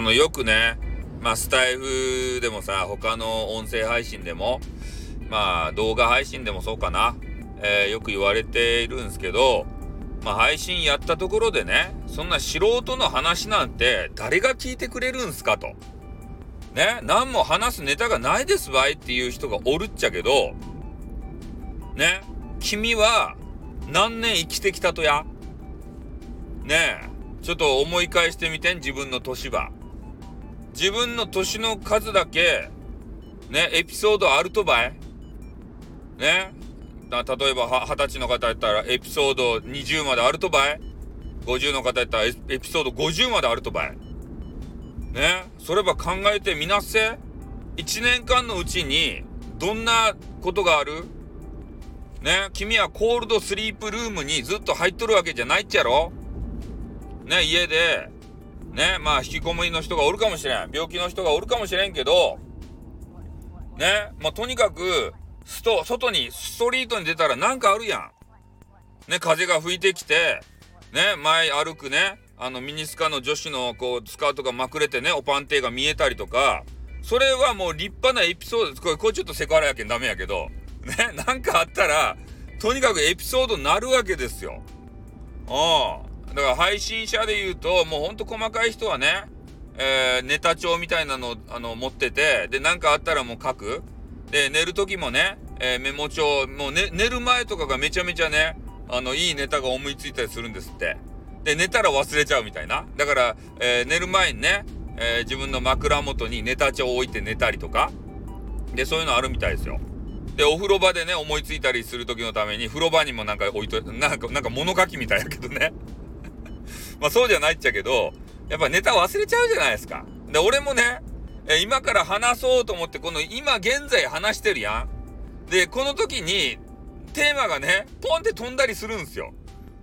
あの、よくね、まあ、スタイフでもさ、他の音声配信でも、まあ、動画配信でもそうかな、えー、よく言われているんですけど、まあ、配信やったところでね、そんな素人の話なんて誰が聞いてくれるんすかと。ね、何も話すネタがないですわいっていう人がおるっちゃけど、ね、君は何年生きてきたとや？ねえ、ちょっと思い返してみてん、自分の年は。自分の年の数だけ、ね、エピソードあるとばい？ね？例えば二十歳の方やったらエピソード20まであるとばい ?50 の方やったらエピソード50まであるとばい？ね？それば考えてみなせ。1年間のうちにどんなことがある？ね？君はコールドスリープルームにずっと入っとるわけじゃないっちゃろ？ね？家でねまあ引きこもりの人がおるかもしれん病気の人がおるかもしれんけどねまあとにかくスト、外に、ストリートに出たらなんかあるやん。ね、風が吹いてきて、ね、前歩くね、あのミニスカの女子のこう、スカートがまくれてね、おパンテーが見えたりとか、それはもう立派なエピソードです、これ、これちょっとセクハラやけんダメやけど、ね、なんかあったら、とにかくエピソードになるわけですよ。ああ。だから配信者で言うと、もうほんと細かい人はね、えー、ネタ帳みたいなの、あの、持ってて、で、なんかあったらもう書く。で、寝る時もね、えー、メモ帳、もう、ね、寝る前とかがめちゃめちゃね、あの、いいネタが思いついたりするんですって。で、寝たら忘れちゃうみたいな。だから、えー、寝る前にね、え、自分の枕元にネタ帳を置いて寝たりとか。で、そういうのあるみたいですよ。で、お風呂場でね、思いついたりする時のために、風呂場にもなんか置いと、なんか、なんか物書きみたいやけどね。まあそうじゃないっちゃけど、やっぱネタ忘れちゃうじゃないですか。で、俺もね、え今から話そうと思って、この今現在話してるやん。で、この時に、テーマがね、ポンって飛んだりするんですよ。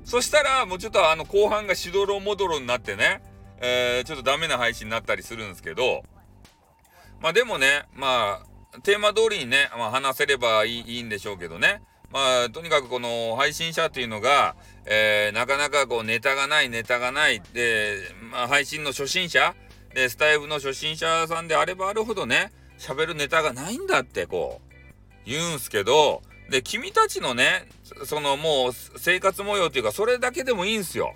そしたら、もうちょっとあの、後半がしどろもどろになってね、えー、ちょっとダメな配信になったりするんですけど、まあでもね、まあ、テーマ通りにね、まあ、話せればいいいいんでしょうけどね。まあ、とにかくこの配信者っていうのが、えー、なかなかこうネタがない、ネタがない、で、まあ、配信の初心者、で、スタイフの初心者さんであればあるほどね、喋るネタがないんだってこう、言うんすけど、で、君たちのね、そのもう生活模様っていうか、それだけでもいいんすよ。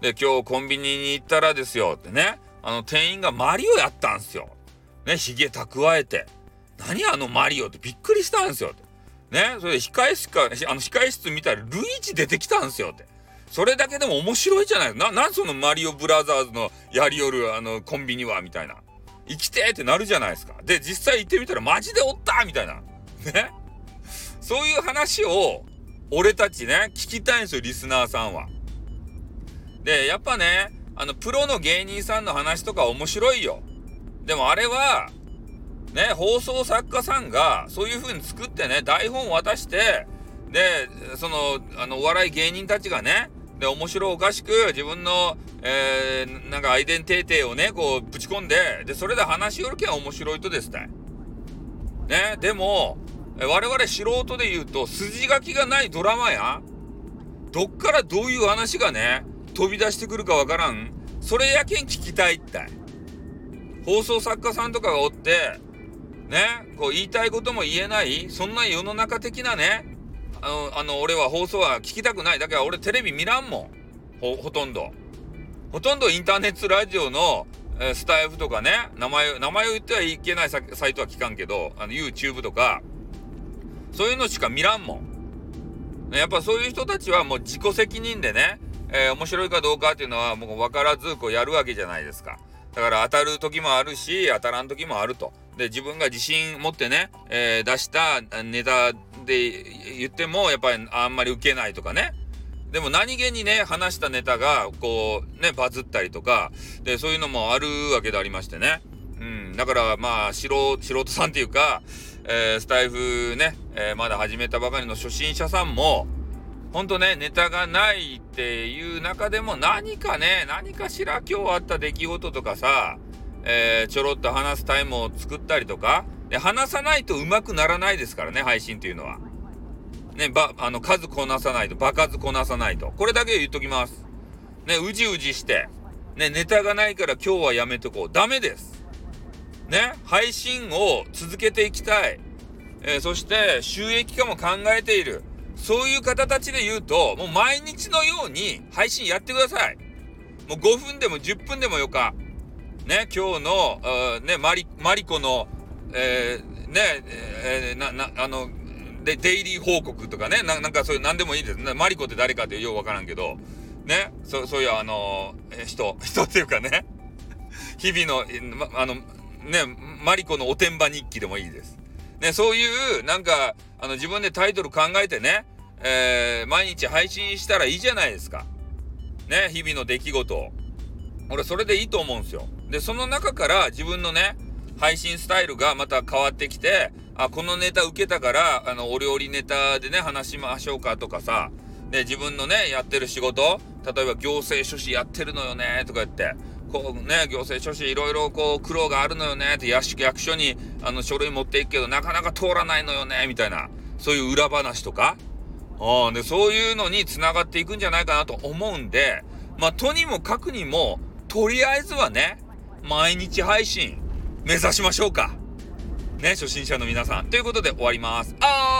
で、今日コンビニに行ったらですよってね、あの店員がマリオやったんすよ。ね、髭蓄えて。何あのマリオってびっくりしたんすよ。ね、それ控え室か、あの控え室見たらルイージ出てきたんすよって。それだけでも面白いじゃないな、なんそのマリオブラザーズのやりよるあのコンビニはみたいな。生きてってなるじゃないですか。で、実際行ってみたらマジでおったみたいな。ね。そういう話を俺たちね、聞きたいんですよ、リスナーさんは。で、やっぱね、あの、プロの芸人さんの話とか面白いよ。でもあれは、ね、放送作家さんがそういう風に作ってね、台本渡して、で、その、あの、お笑い芸人たちがね、で、面白おかしく自分の、えー、なんかアイデンティティをね、こう、ぶち込んで、で、それで話しよるけん面白いとですね。ね、でも、我々素人で言うと、筋書きがないドラマや、どっからどういう話がね、飛び出してくるかわからん。それやけん聞きたいって。放送作家さんとかがおって、ね、こう言いたいことも言えない、そんな世の中的なね、あの、あの、俺は放送は聞きたくない。だから俺テレビ見らんもん。ほ、ほとんど。ほとんどインターネットラジオの、えー、スタイフとかね、名前、名前を言ってはいけないサイトは聞かんけど、あの、YouTube とか、そういうのしか見らんもん。ねやっぱそういう人たちはもう自己責任でね、えー、面白いかどうかっていうのはもう分からずこうやるわけじゃないですか。だから当たる時もあるし、当たらん時もあると。で、自分が自信持ってね、えー、出したネタで言っても、やっぱりあんまり受けないとかね。でも何気にね、話したネタが、こう、ね、バズったりとか、で、そういうのもあるわけでありましてね。うん。だから、まあ、素人、素人さんっていうか、えー、スタイフね、えー、まだ始めたばかりの初心者さんも、ほんとね、ネタがないっていう中でも何かね、何かしら今日あった出来事とかさ、えー、ちょろっと話すタイムを作ったりとか、で、話さないと上手くならないですからね、配信っていうのは。ね、ば、あの、数こなさないと、場数こなさないと。これだけ言っときます。ね、うじうじして、ね、ネタがないから今日はやめとこう。ダメです。ね、配信を続けていきたい。えー、そして収益化も考えている。そういう方たちで言うと、もう毎日のように配信やってください。もう5分でも10分でもよか。ね、今日の、ね、マリ、マリコの、えー、ね、えー、な、な、あの、で、デイリー報告とかね、ななんかそういう何でもいいです。マリコって誰かってようわからんけど、ね、そそういうあのー、人、人っていうかね、日々の、ま、あの、ね、マリコのおてんば日記でもいいです。ね、そういう、なんか、あの、自分でタイトル考えてね、えー、毎日配信したらいいじゃないですか。ね、日々の出来事を。俺、それでいいと思うんですよ。で、その中から自分のね、配信スタイルがまた変わってきて、あ、このネタ受けたから、あの、お料理ネタでね、話しましょうかとかさ、で、自分のね、やってる仕事、例えば行政書士やってるのよね、とか言って、こうね、行政書士いろいろこう苦労があるのよね、って役役所にあの書類持っていくけど、なかなか通らないのよね、みたいな、そういう裏話とか、あで、そういうのに繋がっていくんじゃないかなと思うんで、まあ、とにもかくにも、とりあえずはね、毎日配信、目指しましょうか。ね、初心者の皆さん。ということで終わります。あ